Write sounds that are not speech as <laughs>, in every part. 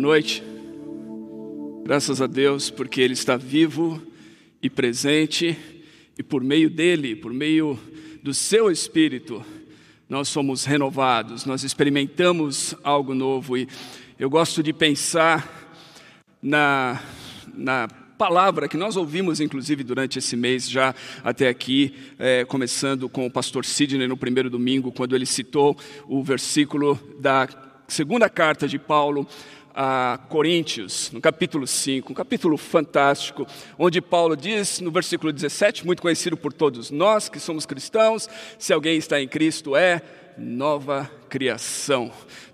Boa noite. Graças a Deus, porque Ele está vivo e presente, e por meio dele, por meio do seu Espírito, nós somos renovados, nós experimentamos algo novo. E eu gosto de pensar na, na palavra que nós ouvimos, inclusive, durante esse mês, já até aqui, é, começando com o pastor Sidney no primeiro domingo, quando ele citou o versículo da segunda carta de Paulo a Coríntios, no capítulo 5, um capítulo fantástico, onde Paulo diz no versículo 17, muito conhecido por todos nós que somos cristãos, se alguém está em Cristo é nova criação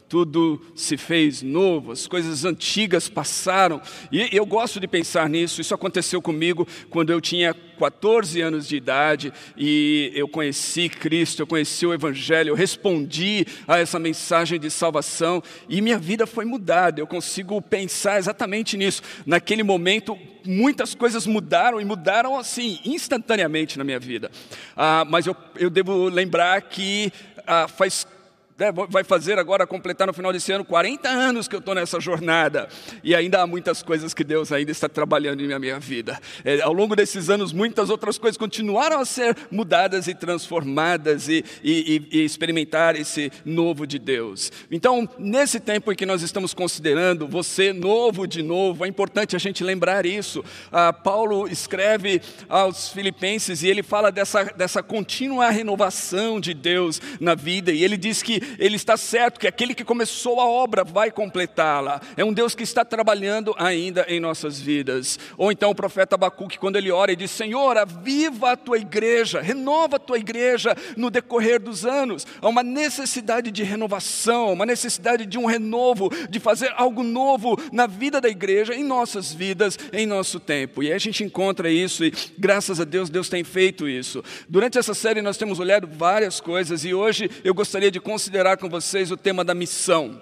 tudo se fez novo, as coisas antigas passaram. E eu gosto de pensar nisso. Isso aconteceu comigo quando eu tinha 14 anos de idade e eu conheci Cristo, eu conheci o Evangelho, eu respondi a essa mensagem de salvação e minha vida foi mudada. Eu consigo pensar exatamente nisso. Naquele momento, muitas coisas mudaram e mudaram assim, instantaneamente na minha vida. Ah, mas eu, eu devo lembrar que ah, faz né, vai fazer agora, completar no final desse ano, 40 anos que eu estou nessa jornada. E ainda há muitas coisas que Deus ainda está trabalhando em minha vida. É, ao longo desses anos, muitas outras coisas continuaram a ser mudadas e transformadas e, e, e, experimentar esse novo de Deus. Então, nesse tempo em que nós estamos considerando você novo de novo, é importante a gente lembrar isso. Ah, Paulo escreve aos Filipenses e ele fala dessa, dessa contínua renovação de Deus na vida. E ele diz que ele está certo que aquele que começou a obra vai completá-la. É um Deus que está trabalhando ainda em nossas vidas. Ou então o profeta Abacuque, quando ele ora e diz: Senhor, aviva a tua igreja, renova a tua igreja no decorrer dos anos. Há uma necessidade de renovação, uma necessidade de um renovo, de fazer algo novo na vida da igreja, em nossas vidas, em nosso tempo. E aí a gente encontra isso e graças a Deus, Deus tem feito isso. Durante essa série nós temos olhado várias coisas e hoje eu gostaria de considerar considerar com vocês o tema da missão.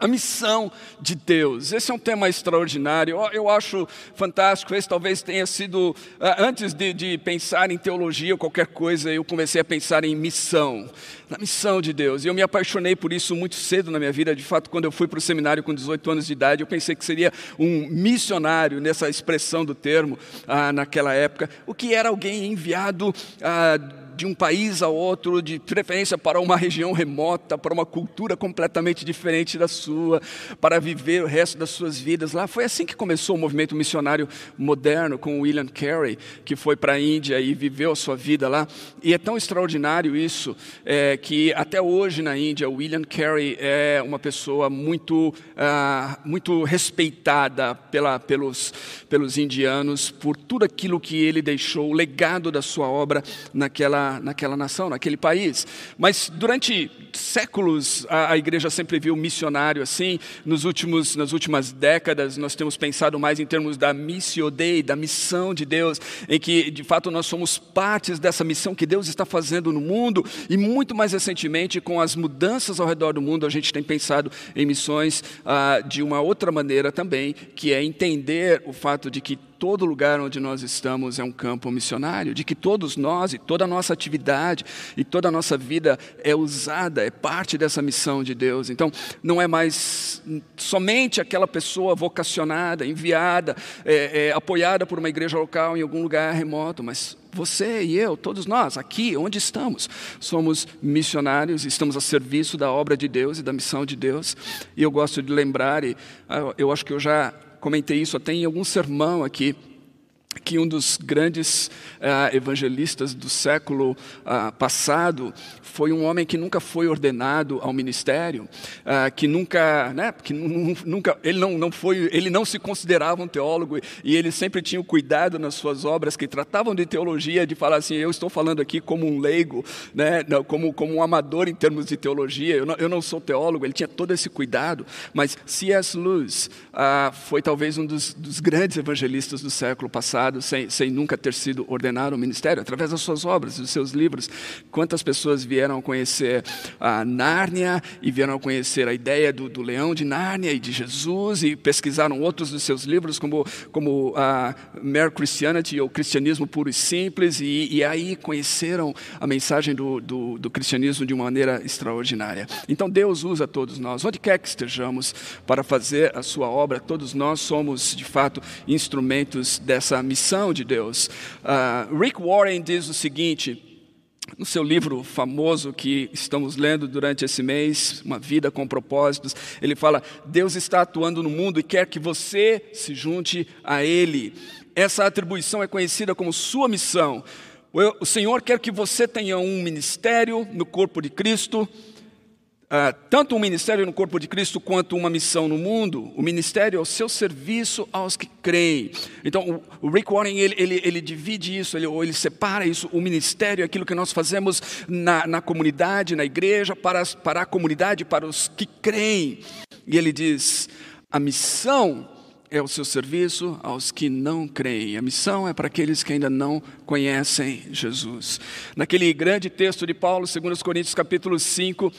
A missão de Deus. Esse é um tema extraordinário. Eu, acho fantástico. Esse talvez tenha sido. Ah, antes de, de, pensar em teologia ou qualquer coisa, eu comecei a pensar em missão. Na missão de Deus. E eu me apaixonei por isso muito cedo na minha vida. De fato, quando eu fui para o seminário com 18 anos de idade, eu pensei que seria um missionário, nessa expressão do termo, ah, naquela época. O que era alguém enviado. Ah, de um país a outro, de preferência para uma região remota, para uma cultura completamente diferente da sua, para viver o resto das suas vidas lá. Foi assim que começou o movimento missionário moderno com William Carey, que foi para a Índia e viveu a sua vida lá. E é tão extraordinário isso é, que até hoje na Índia, William Carey é uma pessoa muito, ah, muito respeitada pela, pelos, pelos indianos por tudo aquilo que ele deixou, o legado da sua obra naquela naquela nação, naquele país. Mas durante séculos a, a igreja sempre viu missionário assim. Nos últimos, nas últimas décadas nós temos pensado mais em termos da missio Dei, da missão de Deus, em que de fato nós somos partes dessa missão que Deus está fazendo no mundo. E muito mais recentemente, com as mudanças ao redor do mundo, a gente tem pensado em missões ah, de uma outra maneira também, que é entender o fato de que todo lugar onde nós estamos é um campo missionário, de que todos nós e toda a nossa atividade e toda a nossa vida é usada, é parte dessa missão de Deus. Então, não é mais somente aquela pessoa vocacionada, enviada, é, é, apoiada por uma igreja local em algum lugar remoto, mas você e eu, todos nós, aqui onde estamos, somos missionários, estamos a serviço da obra de Deus e da missão de Deus. E eu gosto de lembrar, e ah, eu acho que eu já comentei isso até em algum sermão aqui, que um dos grandes uh, evangelistas do século uh, passado foi um homem que nunca foi ordenado ao ministério, uh, que nunca, né, que nunca, ele não, não foi, ele não se considerava um teólogo e ele sempre tinha o cuidado nas suas obras que tratavam de teologia de falar assim, eu estou falando aqui como um leigo, né, como como um amador em termos de teologia, eu não, eu não sou teólogo. Ele tinha todo esse cuidado, mas C.S. Lewis foi talvez um dos, dos grandes evangelistas do século passado sem, sem nunca ter sido ordenado ao ministério, através das suas obras, dos seus livros. Quantas pessoas vieram a conhecer a Nárnia e vieram a conhecer a ideia do, do leão de Nárnia e de Jesus e pesquisaram outros dos seus livros, como, como a Mere Christianity, ou Cristianismo Puro e Simples, e, e aí conheceram a mensagem do, do, do cristianismo de uma maneira extraordinária. Então Deus usa todos nós, onde quer que estejamos, para fazer a sua obra, todos nós somos, de fato, instrumentos dessa missão de Deus. Uh, Rick Warren diz o seguinte. No seu livro famoso que estamos lendo durante esse mês, Uma Vida com Propósitos, ele fala: Deus está atuando no mundo e quer que você se junte a Ele. Essa atribuição é conhecida como sua missão. O Senhor quer que você tenha um ministério no corpo de Cristo, Uh, tanto um ministério no corpo de Cristo quanto uma missão no mundo, o ministério é o seu serviço aos que creem. Então, o, o Rick Warren, ele, ele, ele, divide isso, ele, ou ele separa isso, o ministério é aquilo que nós fazemos na, na comunidade, na igreja, para, para a comunidade, para os que creem. E ele diz, a missão é o seu serviço aos que não creem. A missão é para aqueles que ainda não conhecem Jesus. Naquele grande texto de Paulo, 2 Coríntios capítulo 5,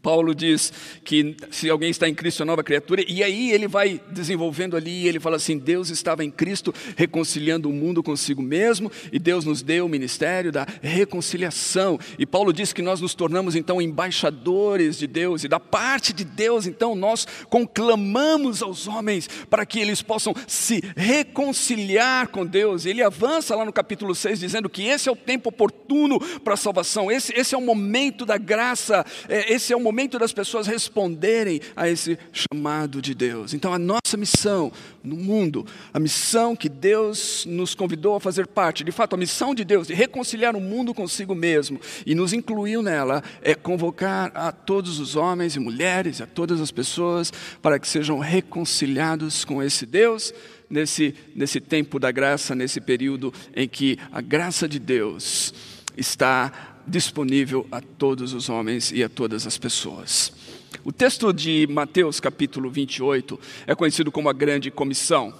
Paulo diz que se alguém está em Cristo é nova criatura, e aí ele vai desenvolvendo ali, ele fala assim: Deus estava em Cristo reconciliando o mundo consigo mesmo, e Deus nos deu o ministério da reconciliação. E Paulo diz que nós nos tornamos então embaixadores de Deus, e da parte de Deus, então nós conclamamos aos homens para que eles possam se reconciliar com Deus. E ele avança lá no capítulo 6 dizendo que esse é o tempo oportuno para a salvação, esse, esse é o momento da graça, é, esse é o momento das pessoas responderem a esse chamado de Deus. Então, a nossa missão no mundo, a missão que Deus nos convidou a fazer parte, de fato, a missão de Deus de reconciliar o mundo consigo mesmo e nos incluiu nela, é convocar a todos os homens e mulheres, a todas as pessoas, para que sejam reconciliados com esse Deus. Nesse, nesse tempo da graça, nesse período em que a graça de Deus está disponível a todos os homens e a todas as pessoas. O texto de Mateus, capítulo 28, é conhecido como a Grande Comissão.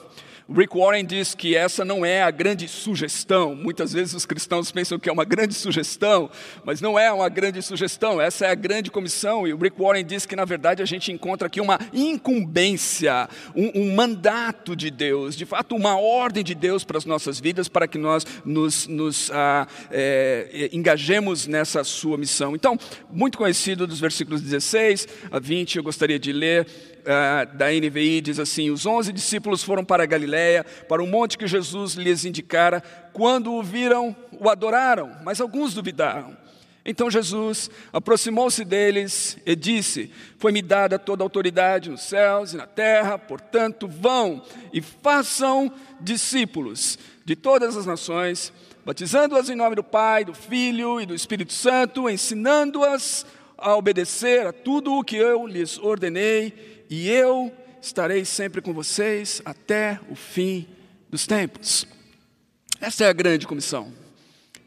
Rick Warren diz que essa não é a grande sugestão. Muitas vezes os cristãos pensam que é uma grande sugestão, mas não é uma grande sugestão, essa é a grande comissão. E o Rick Warren diz que, na verdade, a gente encontra aqui uma incumbência, um, um mandato de Deus, de fato, uma ordem de Deus para as nossas vidas, para que nós nos, nos ah, é, engajemos nessa sua missão. Então, muito conhecido dos versículos 16 a 20, eu gostaria de ler uh, da NVI diz assim: Os onze discípulos foram para Galiléia, para o monte que Jesus lhes indicara. Quando o viram, o adoraram, mas alguns duvidaram. Então Jesus aproximou-se deles e disse: Foi-me dada toda a autoridade nos céus e na terra, portanto, vão e façam discípulos de todas as nações, batizando-as em nome do Pai, do Filho e do Espírito Santo, ensinando-as a obedecer a tudo o que eu lhes ordenei e eu estarei sempre com vocês até o fim dos tempos. Essa é a grande comissão.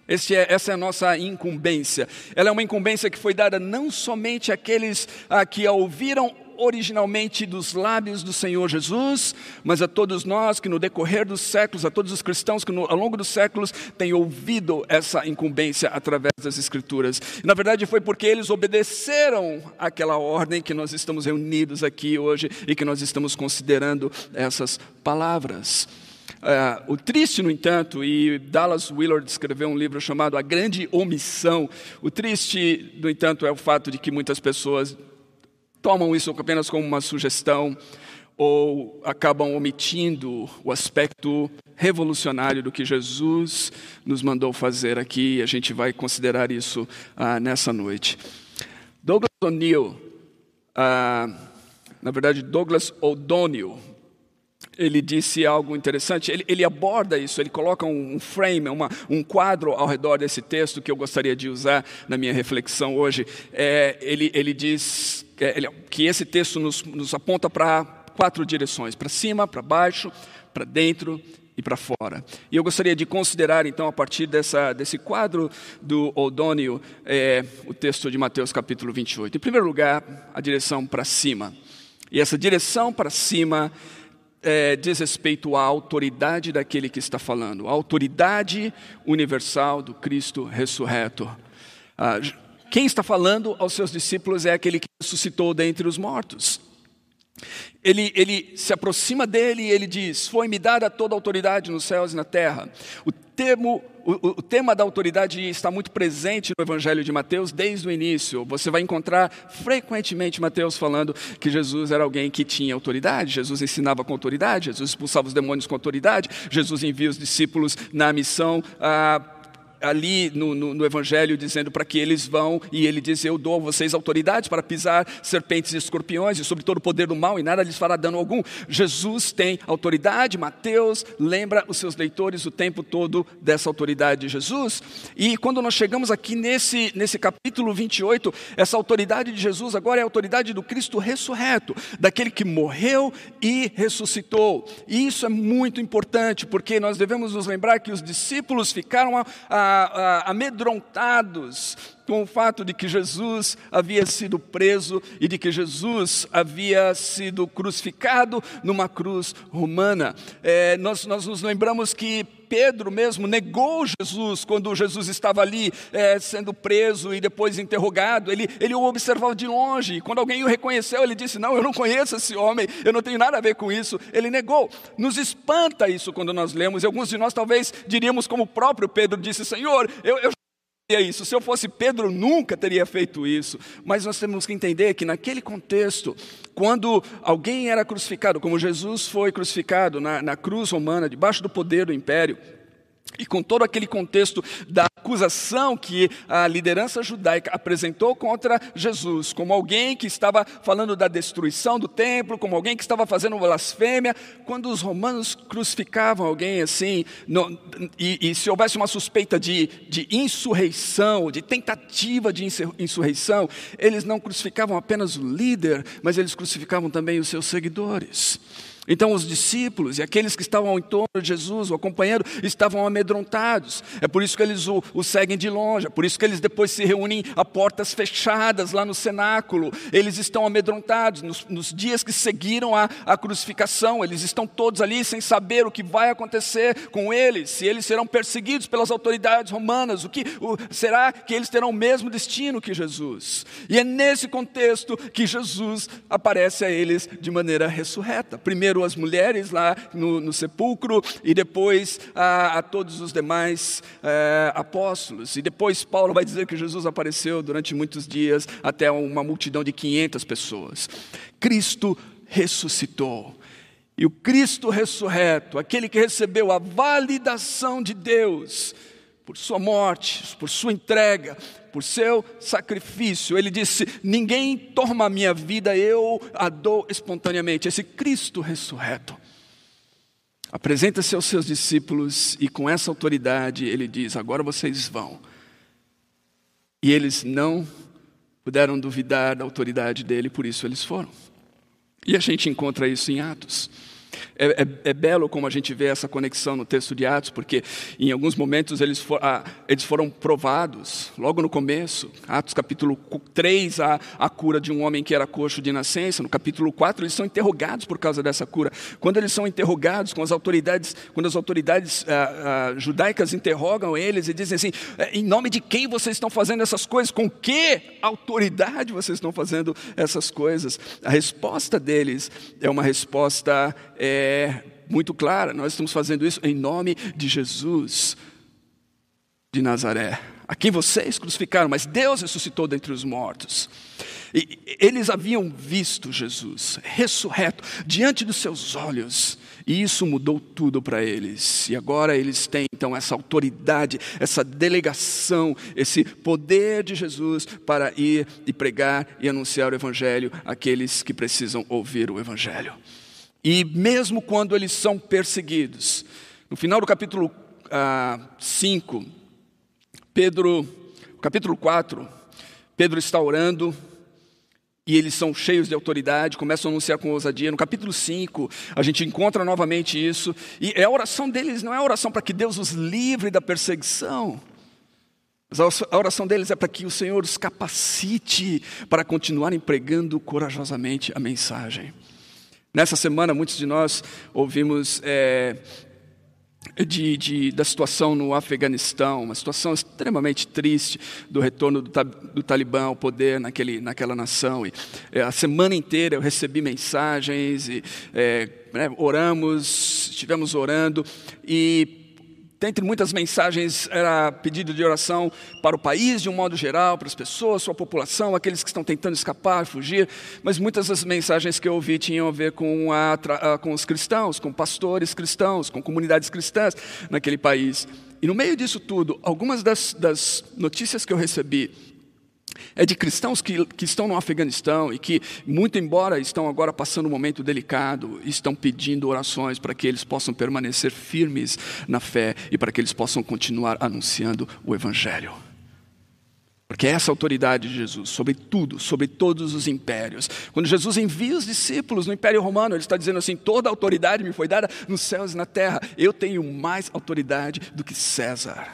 É, essa é a nossa incumbência. Ela é uma incumbência que foi dada não somente àqueles a que a ouviram originalmente dos lábios do Senhor Jesus, mas a todos nós que no decorrer dos séculos, a todos os cristãos que no, ao longo dos séculos têm ouvido essa incumbência através das Escrituras. Na verdade, foi porque eles obedeceram àquela ordem que nós estamos reunidos aqui hoje e que nós estamos considerando essas palavras. Uh, o triste, no entanto, e Dallas Willard escreveu um livro chamado A Grande Omissão. O triste, no entanto, é o fato de que muitas pessoas tomam isso apenas como uma sugestão ou acabam omitindo o aspecto revolucionário do que Jesus nos mandou fazer aqui, e a gente vai considerar isso ah, nessa noite. Douglas O'Neill, ah, na verdade, Douglas O'Donnell, ele disse algo interessante. Ele, ele aborda isso, ele coloca um, frame, uma, um quadro ao redor desse texto que eu gostaria de usar na minha reflexão hoje. É, ele, ele diz que esse texto nos, nos aponta para quatro direções: para cima, para baixo, para dentro e para fora. E eu gostaria de considerar, então, a partir dessa, desse quadro do O'Donnell, é, o texto de Mateus capítulo 28. Em primeiro lugar, a direção para cima. E essa direção para cima é, diz respeito à autoridade daquele que está falando, a autoridade universal do Cristo ressurreto. Ah, quem está falando aos seus discípulos é aquele que ressuscitou dentre os mortos. Ele, ele se aproxima dele e ele diz: Foi-me dada toda a autoridade nos céus e na terra. O, termo, o, o, tema da autoridade está muito presente no Evangelho de Mateus desde o início. Você vai encontrar frequentemente Mateus falando que Jesus era alguém que tinha autoridade, Jesus ensinava com autoridade, Jesus expulsava os demônios com autoridade, Jesus envia os discípulos na missão. Ah, ali no, no, no Evangelho dizendo para que eles vão, e ele diz: Eu dou a vocês autoridade para pisar serpentes e escorpiões e sobre todo o poder do mal, e nada lhes fará dano algum. Jesus tem autoridade, Mateus lembra os seus leitores o tempo todo dessa autoridade de Jesus. E quando nós chegamos aqui nesse, nesse capítulo 28, essa autoridade de Jesus agora é a autoridade do Cristo ressurreto, daquele que morreu e ressuscitou. E isso é muito importante, porque nós devemos nos lembrar que os discípulos ficaram a, a amedrontados com o fato de que Jesus havia sido preso e de que Jesus havia sido crucificado numa cruz romana. É, nós, nós nos lembramos que Pedro mesmo negou Jesus quando Jesus estava ali é, sendo preso e depois interrogado. Ele, ele o observava de longe. Quando alguém o reconheceu, ele disse: Não, eu não conheço esse homem, eu não tenho nada a ver com isso. Ele negou. Nos espanta isso quando nós lemos, e alguns de nós talvez diríamos, como o próprio Pedro disse: Senhor, eu, eu isso. Se eu fosse Pedro, nunca teria feito isso. Mas nós temos que entender que naquele contexto, quando alguém era crucificado, como Jesus foi crucificado na, na cruz romana, debaixo do poder do império, e com todo aquele contexto da acusação que a liderança judaica apresentou contra Jesus, como alguém que estava falando da destruição do templo, como alguém que estava fazendo blasfêmia, quando os romanos crucificavam alguém assim, no, e, e, se houvesse uma suspeita de, de insurreição, de tentativa de insurreição, eles não crucificavam apenas o líder, mas eles crucificavam também os seus seguidores. Então os discípulos e aqueles que estavam em torno de Jesus, o acompanhando, estavam amedrontados. É por isso que eles o, o, seguem de longe, é por isso que eles depois se reúnem a portas fechadas lá no cenáculo. Eles estão amedrontados. Nos, nos dias que seguiram a, a, crucificação, eles estão todos ali sem saber o que vai acontecer com eles, se eles serão perseguidos pelas autoridades romanas, o que o, será que eles terão o mesmo destino que Jesus? E é nesse contexto que Jesus aparece a eles de maneira ressurreta. Primeiro primeiro as mulheres lá no, no sepulcro e depois a, a todos os demais é, apóstolos. E depois Paulo vai dizer que Jesus apareceu durante muitos dias até uma multidão de 500 pessoas. Cristo ressuscitou. E o Cristo ressurreto, aquele que recebeu a validação de Deus por sua morte, por sua entrega, por seu sacrifício. Ele disse: Ninguém toma a minha vida, eu a dou espontaneamente. Esse Cristo ressurreto. Apresenta-se aos seus discípulos e com essa autoridade ele diz: Agora vocês vão. E eles não puderam duvidar da autoridade dele, por isso eles foram. E a gente encontra isso em Atos. É, é, é, belo como a gente vê essa conexão no texto de Atos, porque em alguns momentos eles, for, ah, eles foram provados, logo no começo, Atos capítulo 3, a, a cura de um homem que era coxo de nascença, no capítulo 4 eles são interrogados por causa dessa cura. Quando eles são interrogados, com as autoridades, quando as autoridades ah, ah, judaicas interrogam eles e dizem assim, é, em nome de quem vocês estão fazendo essas coisas? Com que autoridade vocês estão fazendo essas coisas? A resposta deles é uma resposta é muito clara. Nós estamos fazendo isso em nome de Jesus de Nazaré, a quem vocês crucificaram, mas Deus ressuscitou dentre os mortos. E eles haviam visto Jesus ressurreto diante dos seus olhos, e isso mudou tudo para eles. E agora eles têm então essa autoridade, essa delegação, esse poder de Jesus para ir e pregar e anunciar o Evangelho àqueles que precisam ouvir o Evangelho. E mesmo quando eles são perseguidos, no final do capítulo 5, ah, Pedro, capítulo 4, Pedro está orando e eles são cheios de autoridade, começam a anunciar com ousadia. No capítulo 5, a gente encontra novamente isso. E a oração deles não é a oração para que Deus os livre da perseguição. Mas a oração deles é para que o Senhor os capacite para continuarem pregando corajosamente a mensagem. Nessa semana, muitos de nós ouvimos é, de, de, da situação no Afeganistão, uma situação extremamente triste do retorno do, do Talibã ao poder naquele, naquela nação. E, é, a semana inteira eu recebi mensagens, e, é, né, oramos, estivemos orando, e Dentre muitas mensagens, era pedido de oração para o país, de um modo geral, para as pessoas, sua população, aqueles que estão tentando escapar, fugir. Mas muitas das mensagens que eu ouvi tinham a ver com, a, com os cristãos, com pastores cristãos, com comunidades cristãs naquele país. E no meio disso tudo, algumas das, das notícias que eu recebi é de cristãos que, que estão no Afeganistão e que, muito embora estão agora passando um momento delicado, estão pedindo orações para que eles possam permanecer firmes na fé e para que eles possam continuar anunciando o Evangelho. Porque é essa autoridade de Jesus sobre tudo, sobre todos os impérios. Quando Jesus envia os discípulos no Império Romano, ele está dizendo assim: toda autoridade me foi dada nos céus e na terra. Eu tenho mais autoridade do que César,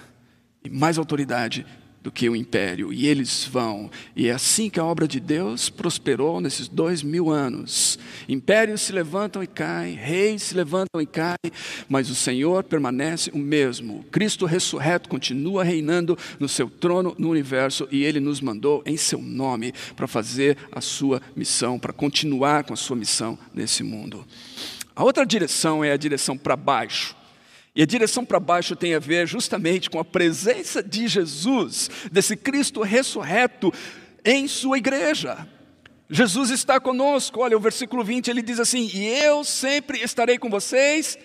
e mais autoridade do que o império, e eles vão. E é assim que a obra de Deus prosperou nesses dois mil anos. Impérios se levantam e caem, reis se levantam e caem, mas o Senhor permanece o mesmo. Cristo ressurreto continua reinando no seu trono no universo, e ele nos mandou em seu nome para fazer a sua missão, para continuar com a sua missão nesse mundo. A outra direção é a direção para baixo. E a direção para baixo tem a ver justamente com a presença de Jesus, desse Cristo ressurreto em sua igreja. Jesus está conosco, olha, o versículo 20 ele diz assim: E eu sempre estarei com vocês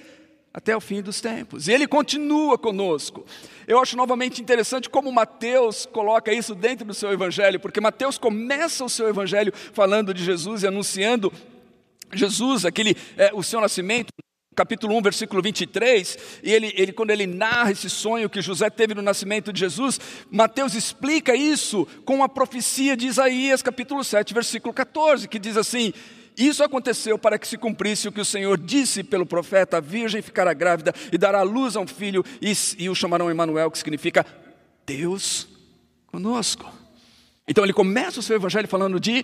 até o fim dos tempos. E ele continua conosco. Eu acho novamente interessante como Mateus coloca isso dentro do seu evangelho, porque Mateus começa o seu evangelho falando de Jesus e anunciando Jesus, aquele, é, o seu nascimento, capítulo 1, versículo 23, e ele, ele, quando ele narra esse sonho que José teve no nascimento de Jesus, Mateus explica isso com a profecia de Isaías, capítulo 7, versículo 14, que diz assim: Isso aconteceu para que se cumprisse o que o Senhor disse pelo profeta: a virgem ficará grávida e dará luz a um filho, e, e o chamarão Emanuel, que significa Deus conosco. Então ele começa o seu evangelho falando de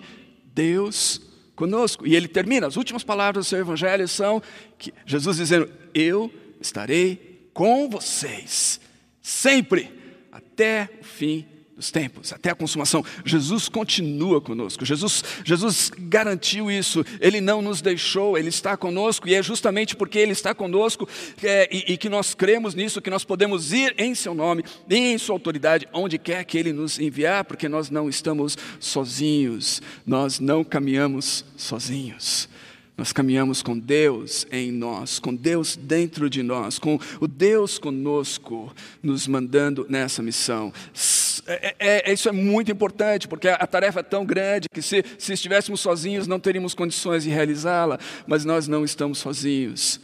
Deus conosco conosco. E ele termina, as últimas palavras do seu evangelho são que Jesus dizendo: Eu estarei com vocês sempre até o fim dos tempos, até a consumação. Jesus continua conosco. Jesus, Jesus garantiu isso. Ele não nos deixou, Ele está conosco e é justamente porque Ele está conosco é, e, e, que nós cremos nisso que nós podemos ir em Seu nome em Sua autoridade onde quer que Ele nos enviar, porque nós não estamos sozinhos. Nós não caminhamos sozinhos. Nós caminhamos com Deus em nós, com Deus dentro de nós, com o Deus conosco, nos mandando nessa missão. É, é, é, isso é muito importante, porque a, tarefa é tão grande que se, se estivéssemos sozinhos não teríamos condições de realizá-la, mas nós não estamos sozinhos.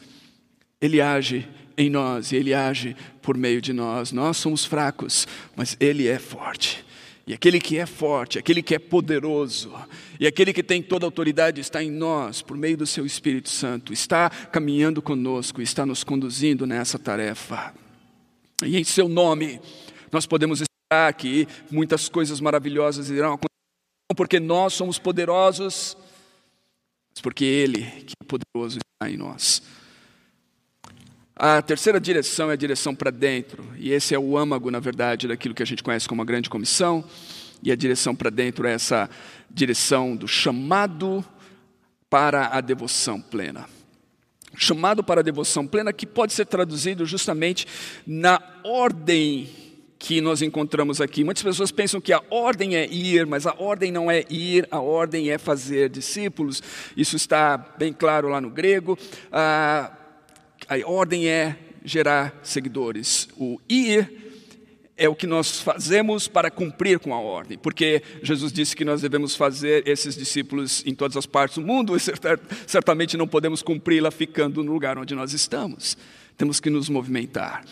Ele age em nós e ele age por meio de nós. Nós somos fracos, mas ele é forte. E aquele que é forte, aquele que é poderoso, e aquele que tem toda a autoridade está em nós, por meio do seu Espírito Santo, está caminhando conosco, está nos conduzindo nessa tarefa. E em seu nome, nós podemos que muitas coisas maravilhosas irão acontecer, não porque nós somos poderosos, mas porque Ele, que é poderoso, está em nós. A terceira direção é a direção para dentro, e esse é o âmago, na verdade, daquilo que a gente conhece como a grande comissão, e a direção para dentro é essa direção do chamado para a devoção plena. Chamado para a devoção plena, que pode ser traduzido justamente na ordem que nós encontramos aqui. Muitas pessoas pensam que a ordem é ir, mas a ordem não é ir, a ordem é fazer discípulos. Isso está bem claro lá no grego. Ah, a ordem é gerar seguidores. O ir é o que nós fazemos para cumprir com a ordem, porque Jesus disse que nós devemos fazer esses discípulos em todas as partes do mundo <laughs> e certamente não podemos cumpri-la ficando no lugar onde nós estamos. Temos que nos movimentar.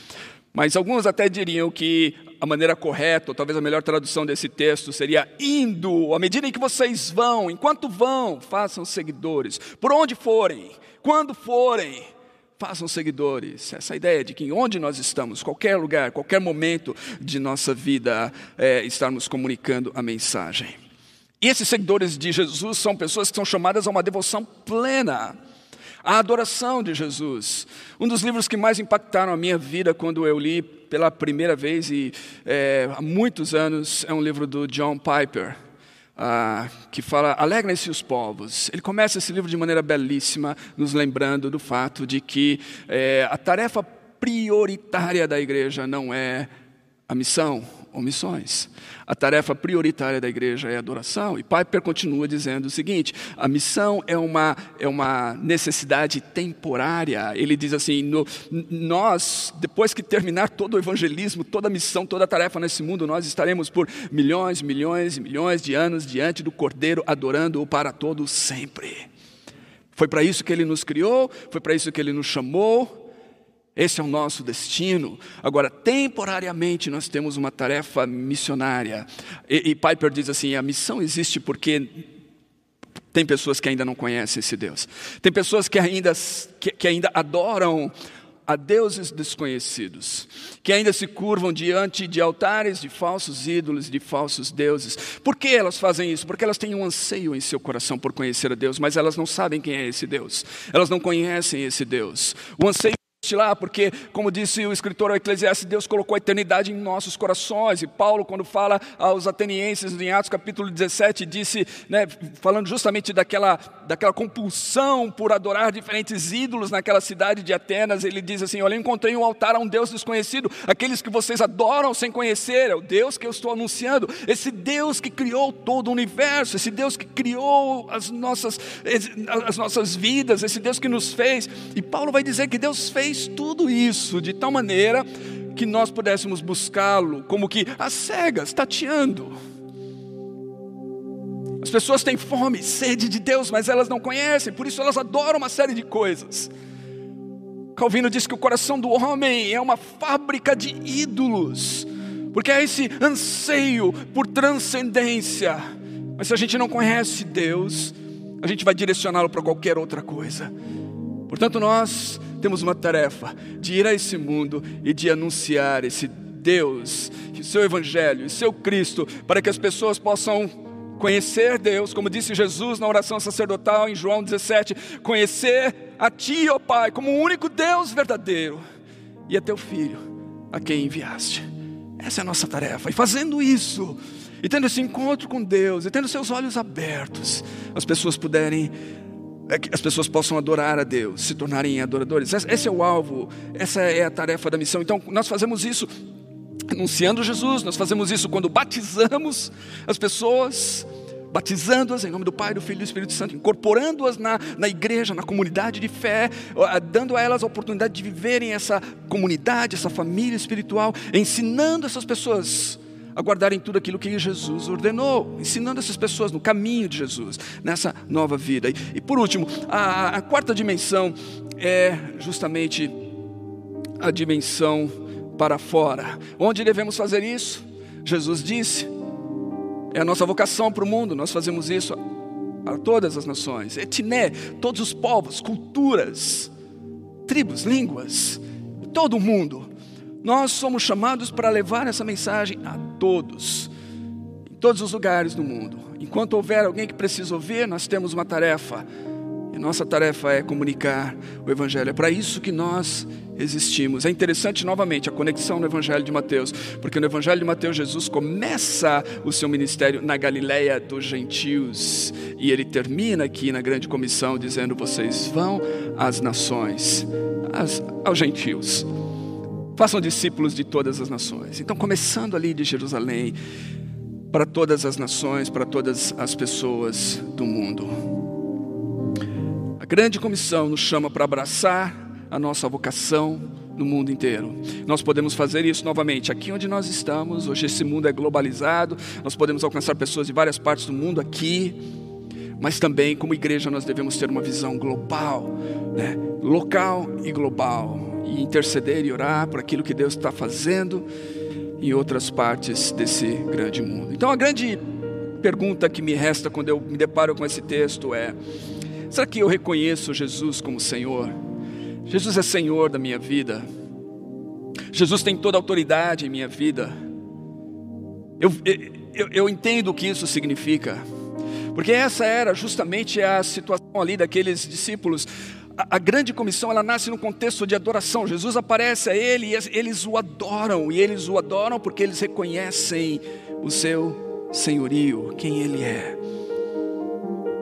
Mas alguns até diriam que a maneira correta, ou talvez a melhor tradução desse texto seria indo, à medida em que vocês vão, enquanto vão, façam seguidores, por onde forem, quando forem, façam seguidores. Essa ideia de que onde nós estamos, qualquer lugar, qualquer momento de nossa vida, é, estarmos comunicando a mensagem. E esses seguidores de Jesus são pessoas que são chamadas a uma devoção plena. A adoração de Jesus. Um dos livros que mais impactaram a minha vida quando eu li pela primeira vez e é, há muitos anos é um livro do John Piper. Ah, que fala Alegrem-se os povos. Ele começa esse livro de maneira belíssima, nos lembrando do fato de que é, a tarefa prioritária da igreja não é a missão ou missões. A tarefa prioritária da igreja é adoração. E Piper continua dizendo o seguinte: a missão é uma, é uma necessidade temporária. Ele diz assim: no, nós, depois que terminar todo o evangelismo, toda a missão, toda a tarefa nesse mundo, nós estaremos por milhões, milhões e milhões de anos diante do Cordeiro, adorando-o para todos sempre. Foi para isso que ele nos criou, foi para isso que ele nos chamou. Esse é o nosso destino. Agora, temporariamente, nós temos uma tarefa missionária. E, e Piper diz assim: a missão existe porque tem pessoas que ainda não conhecem esse Deus. Tem pessoas que ainda, que, que ainda adoram a deuses desconhecidos, que ainda se curvam diante de altares de falsos ídolos, de falsos deuses. Por que elas fazem isso? Porque elas têm um anseio em seu coração por conhecer a Deus, mas elas não sabem quem é esse Deus. Elas não conhecem esse Deus. O anseio lá, porque, como disse o escritor Eclesiastes, Deus colocou a eternidade em nossos corações. E Paulo, quando fala aos atenienses em Atos capítulo 17, disse, né, falando justamente daquela, daquela compulsão por adorar diferentes ídolos naquela cidade de Atenas, ele diz assim: Olha, encontrei um altar a um Deus desconhecido, aqueles que vocês adoram sem conhecer, é o Deus que eu estou anunciando, esse Deus que criou todo o universo, esse Deus que criou as nossas, as nossas vidas, esse Deus que nos fez. E Paulo vai dizer que Deus fez fez tudo isso de tal maneira que nós pudéssemos buscá-lo como que as cegas, tateando. As pessoas têm fome, sede de Deus, mas elas não conhecem, por isso elas adoram uma série de coisas. Calvino diz que o coração do homem é uma fábrica de ídolos, porque é esse anseio por transcendência. Mas se a gente não conhece Deus, a gente vai direcioná-lo para qualquer outra coisa. Portanto, nós temos uma tarefa de ir a esse mundo e de anunciar esse Deus, seu Evangelho, o seu Cristo, para que as pessoas possam conhecer Deus, como disse Jesus na oração sacerdotal em João 17: conhecer a Ti, ó Pai, como o único Deus verdadeiro, e a Teu Filho, a quem enviaste. Essa é a nossa tarefa, e fazendo isso, e tendo esse encontro com Deus, e tendo seus olhos abertos, as pessoas puderem é que as pessoas possam adorar a Deus, se tornarem adoradores. Esse é o alvo, essa é a tarefa da missão. Então, nós fazemos isso anunciando Jesus, nós fazemos isso quando batizamos as pessoas, batizando-as em nome do Pai, do Filho e do Espírito Santo, incorporando-as na, na igreja, na comunidade de fé, dando a elas a oportunidade de viverem essa comunidade, essa família espiritual, ensinando essas pessoas a guardarem tudo aquilo que Jesus ordenou, ensinando essas pessoas no caminho de Jesus, nessa nova vida. E, e por último, a, a quarta dimensão é justamente a dimensão para fora. Onde devemos fazer isso? Jesus disse, é a nossa vocação para o mundo, nós fazemos isso para todas as nações. Etné, todos os povos, culturas, tribos, línguas, todo o mundo. Nós somos chamados para levar essa mensagem a todos, em todos os lugares do mundo. Enquanto houver alguém que precisa ouvir, nós temos uma tarefa. E nossa tarefa é comunicar o Evangelho. É para isso que nós existimos. É interessante novamente a conexão no Evangelho de Mateus, porque no Evangelho de Mateus Jesus começa o seu ministério na Galileia dos gentios e ele termina aqui na grande comissão dizendo: vocês vão às nações, às, aos gentios. Façam discípulos de todas as nações. Então, começando ali de Jerusalém, para todas as nações, para todas as pessoas do mundo. A grande comissão nos chama para abraçar a nossa vocação no mundo inteiro. Nós podemos fazer isso novamente aqui onde nós estamos. Hoje esse mundo é globalizado, nós podemos alcançar pessoas de várias partes do mundo aqui, mas também como igreja nós devemos ter uma visão global, né? local e global interceder e orar por aquilo que Deus está fazendo em outras partes desse grande mundo. Então a grande pergunta que me resta quando eu me deparo com esse texto é: será que eu reconheço Jesus como Senhor? Jesus é Senhor da minha vida. Jesus tem toda a autoridade em minha vida. Eu, eu, eu entendo o que isso significa, porque essa era justamente a situação ali daqueles discípulos a, grande comissão ela nasce no contexto de adoração. Jesus aparece a ele e eles o adoram, e eles o adoram porque eles reconhecem o seu senhorio, quem ele é.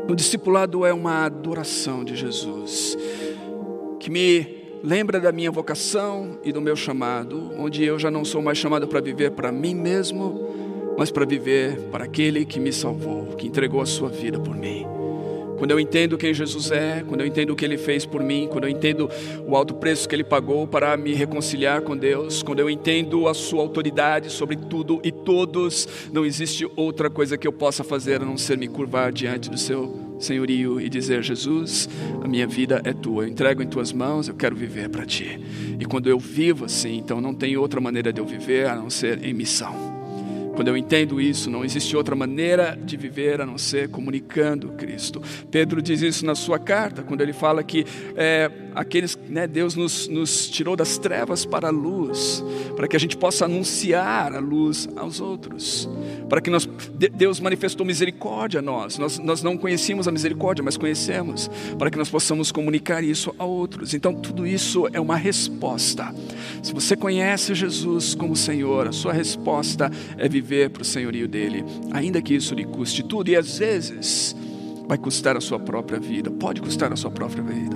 O discipulado é uma adoração de Jesus, que me lembra da minha vocação e do meu chamado, onde eu já não sou mais chamado para viver para mim mesmo, mas para viver para aquele que me salvou, que entregou a sua vida por mim. Quando eu entendo quem Jesus é, quando eu entendo o que Ele fez por mim, quando eu entendo o alto preço que Ele pagou para me reconciliar com Deus, quando eu entendo a Sua autoridade sobre tudo e todos, não existe outra coisa que eu possa fazer a não ser me curvar diante do Seu senhorio e dizer: Jesus, a minha vida é tua, eu entrego em tuas mãos, eu quero viver para ti. E quando eu vivo assim, então não tem outra maneira de eu viver a não ser em missão. Quando eu entendo isso, não existe outra maneira de viver a não ser comunicando Cristo. Pedro diz isso na sua carta, quando ele fala que é, aqueles, né, Deus nos, nos tirou das trevas para a luz, para que a gente possa anunciar a luz aos outros, para que nós, Deus manifestou misericórdia a nós. nós, nós não conhecíamos a misericórdia, mas conhecemos, para que nós possamos comunicar isso a outros. Então, tudo isso é uma resposta. Se você conhece Jesus como Senhor, a sua resposta é viver viver para o senhorio dele, ainda que isso lhe custe tudo, e às vezes vai custar a sua própria vida, pode custar a sua própria vida.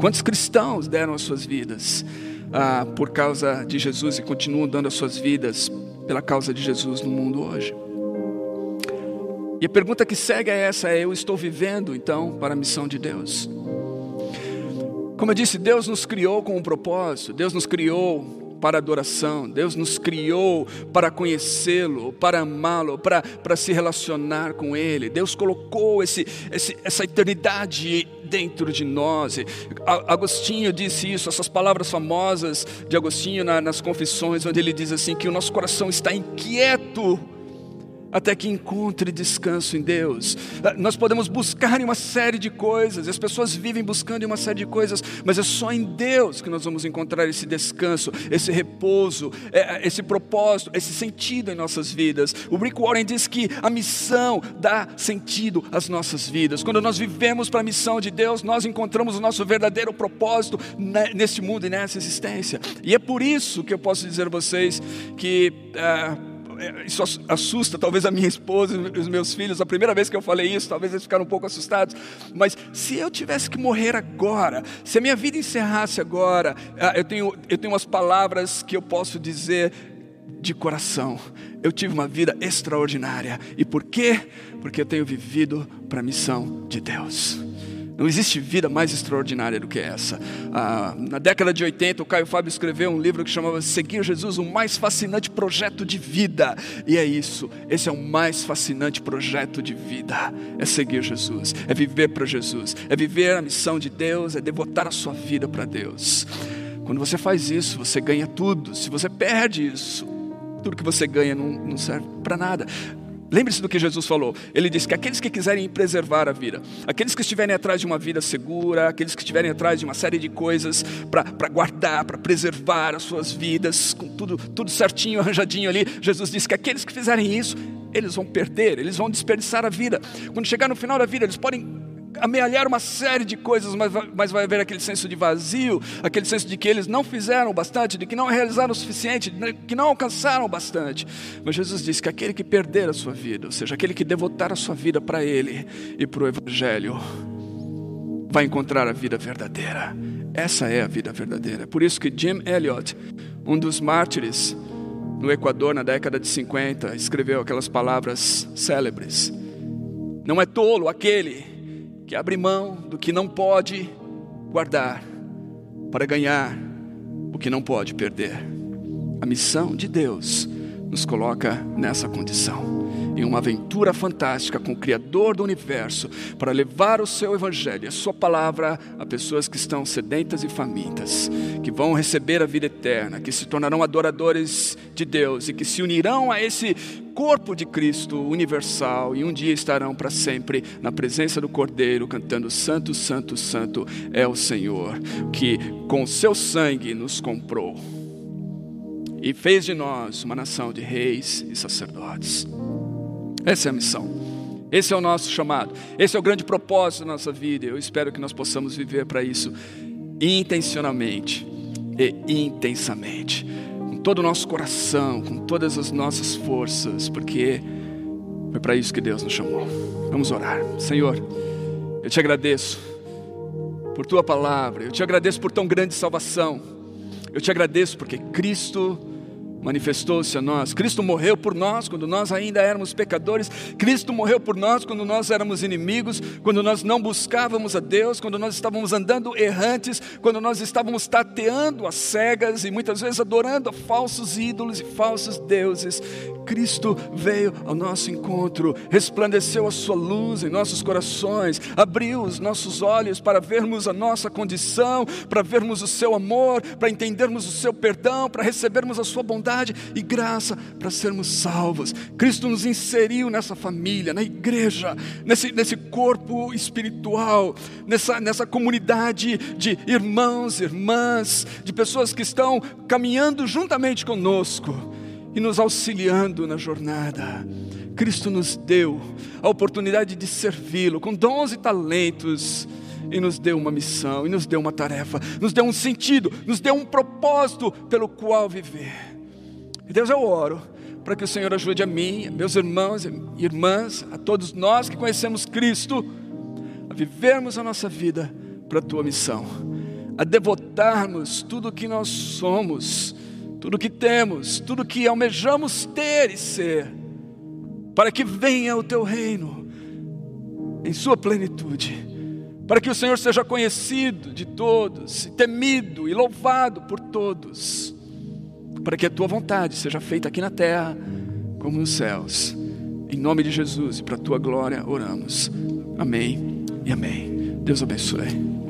Quantos cristãos deram as suas vidas ah, por causa de Jesus e continuam dando as suas vidas pela causa de Jesus no mundo hoje? E a pergunta que segue é essa: é, eu estou vivendo então para a missão de Deus? Como eu disse, Deus nos criou com um propósito, Deus nos criou para adoração, Deus nos criou para conhecê-lo, para amá-lo, para, para se relacionar com Ele. Deus colocou esse, esse, essa eternidade dentro de nós. Agostinho disse isso, essas palavras famosas de Agostinho nas Confissões, onde ele diz assim: que o nosso coração está inquieto até que encontre descanso em Deus. Ah, nós podemos buscar em uma série de coisas, as pessoas vivem buscando em uma série de coisas, mas é só em Deus que nós vamos encontrar esse descanso, esse repouso, é, é, esse propósito, esse sentido em nossas vidas. O Rick Warren diz que a missão dá sentido às nossas vidas. Quando nós vivemos para a missão de Deus, nós encontramos o nosso verdadeiro propósito neste mundo e nessa existência. E é por isso que eu posso dizer a vocês que. Uh, isso assusta talvez a minha esposa e os meus filhos. A primeira vez que eu falei isso, talvez eles ficaram um pouco assustados. Mas se eu tivesse que morrer agora, se a minha vida encerrasse agora, ah, eu tenho, eu tenho umas palavras que eu posso dizer de coração. Eu tive uma vida extraordinária. E por quê? Porque eu tenho vivido para a missão de Deus. Não existe vida mais extraordinária do que essa. Ah, na década de 80, o Caio Fábio escreveu um livro que chamava Seguir Jesus, o mais fascinante projeto de vida. E é isso, esse é o mais fascinante projeto de vida. É seguir Jesus, é viver para Jesus, é viver a missão de Deus, é devotar a sua vida para Deus. Quando você faz isso, você ganha tudo. Se você perde isso, tudo que você ganha não, não serve para nada. Lembre-se do que Jesus falou. Ele disse que aqueles que quiserem preservar a vida, aqueles que estiverem atrás de uma vida segura, aqueles que estiverem atrás de uma série de coisas para guardar, para preservar as suas vidas, com tudo, tudo certinho, arranjadinho ali, Jesus disse que aqueles que fizerem isso, eles vão perder, eles vão desperdiçar a vida. Quando chegar no final da vida, eles podem amealhar uma série de coisas, mas vai, mas vai haver aquele senso de vazio, aquele senso de que eles não fizeram bastante, de que não realizaram o suficiente, de que não alcançaram bastante. Mas Jesus disse que aquele que perder a sua vida, ou seja, aquele que devotar a sua vida para Ele e para o Evangelho, vai encontrar a vida verdadeira. Essa é a vida verdadeira. Por isso que Jim Elliot, um dos mártires no Equador na década de 50, escreveu aquelas palavras célebres. Não é tolo aquele que abre mão do que não pode guardar para ganhar o que não pode perder. A missão de Deus nos coloca nessa condição, em uma aventura fantástica com o Criador do universo, para levar o seu Evangelho, a sua palavra a pessoas que estão sedentas e famintas, que vão receber a vida eterna, que se tornarão adoradores de Deus e que se unirão a esse corpo de Cristo universal e um dia estarão para sempre na presença do Cordeiro, cantando: Santo, Santo, Santo é o Senhor, que com seu sangue nos comprou e fez de nós uma nação de reis e sacerdotes. Essa é a missão. Esse é o nosso chamado, esse é o grande propósito da nossa vida. Eu espero que nós possamos viver para isso intencionalmente e intensamente, com todo o nosso coração, com todas as nossas forças, porque foi para isso que Deus nos chamou. Vamos orar. Senhor, eu te agradeço por tua palavra, eu te agradeço por tão grande salvação, eu te agradeço porque Cristo manifestou-se a nós. Cristo morreu por nós quando nós ainda éramos pecadores. Cristo morreu por nós quando nós éramos inimigos, quando nós não buscávamos a Deus, quando nós estávamos andando errantes, quando nós estávamos tateando as cegas e muitas vezes adorando a falsos ídolos e falsos deuses. Cristo veio ao nosso encontro, resplandeceu a sua luz em nossos corações, abriu os nossos olhos para vermos a nossa condição, para vermos o seu amor, para entendermos o seu perdão, para recebermos a sua bondade e graça para sermos salvos. Cristo nos inseriu nessa família, na igreja, nesse, nesse corpo espiritual, nessa, nessa comunidade de irmãos, irmãs, de pessoas que estão caminhando juntamente conosco e nos auxiliando na jornada. Cristo nos deu a oportunidade de servi-lo com dons e talentos e nos deu uma missão, e nos deu uma tarefa, nos deu um sentido, nos deu um propósito pelo qual viver. Deus, eu oro para que o Senhor ajude a mim, a meus irmãos e irmãs, a todos nós que conhecemos Cristo, a vivermos a nossa vida para a tua missão, a devotarmos tudo o que nós somos, tudo o que temos, tudo o que almejamos ter e ser, para que venha o teu reino em sua plenitude, para que o Senhor seja conhecido de todos, temido e louvado por todos para que a tua vontade seja feita aqui na terra como nos céus. Em nome de Jesus e para a tua glória oramos. Amém e amém. Deus abençoe.